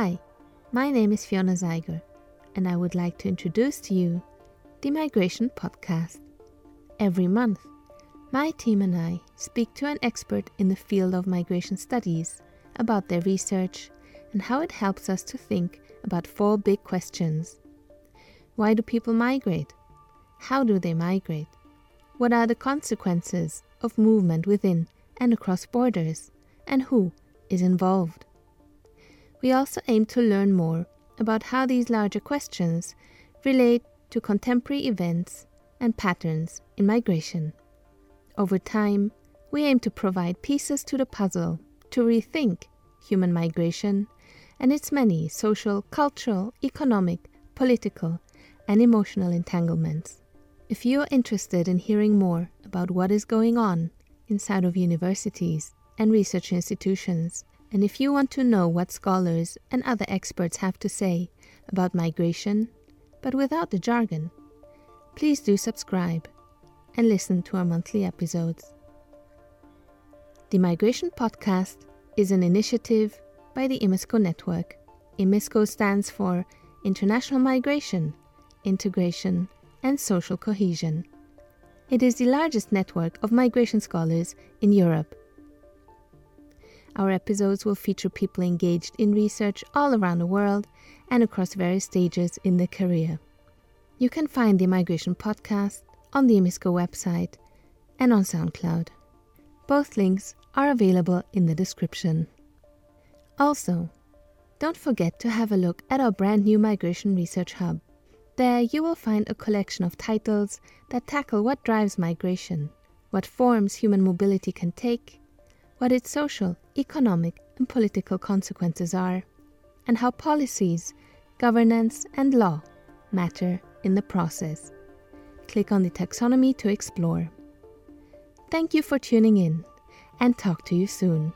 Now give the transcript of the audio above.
Hi, my name is Fiona Zeiger, and I would like to introduce to you the Migration Podcast. Every month, my team and I speak to an expert in the field of migration studies about their research and how it helps us to think about four big questions. Why do people migrate? How do they migrate? What are the consequences of movement within and across borders? And who is involved? We also aim to learn more about how these larger questions relate to contemporary events and patterns in migration. Over time, we aim to provide pieces to the puzzle to rethink human migration and its many social, cultural, economic, political, and emotional entanglements. If you are interested in hearing more about what is going on inside of universities and research institutions, and if you want to know what scholars and other experts have to say about migration, but without the jargon, please do subscribe and listen to our monthly episodes. The Migration Podcast is an initiative by the IMISCOE Network. IMISCOE stands for International Migration, Integration, and Social Cohesion. It is the largest network of migration scholars in Europe our episodes will feature people engaged in research all around the world and across various stages in their career. You can find the Migration Podcast on the IMISCOE website and on SoundCloud. Both links are available in the description. Also, don't forget to have a look at our brand new Migration Research Hub. There you will find a collection of titles that tackle what drives migration, what forms human mobility can take, what its social, economic, and political consequences are, and how policies, governance, and law matter in the process. Click on the taxonomy to explore. Thank you for tuning in, and talk to you soon.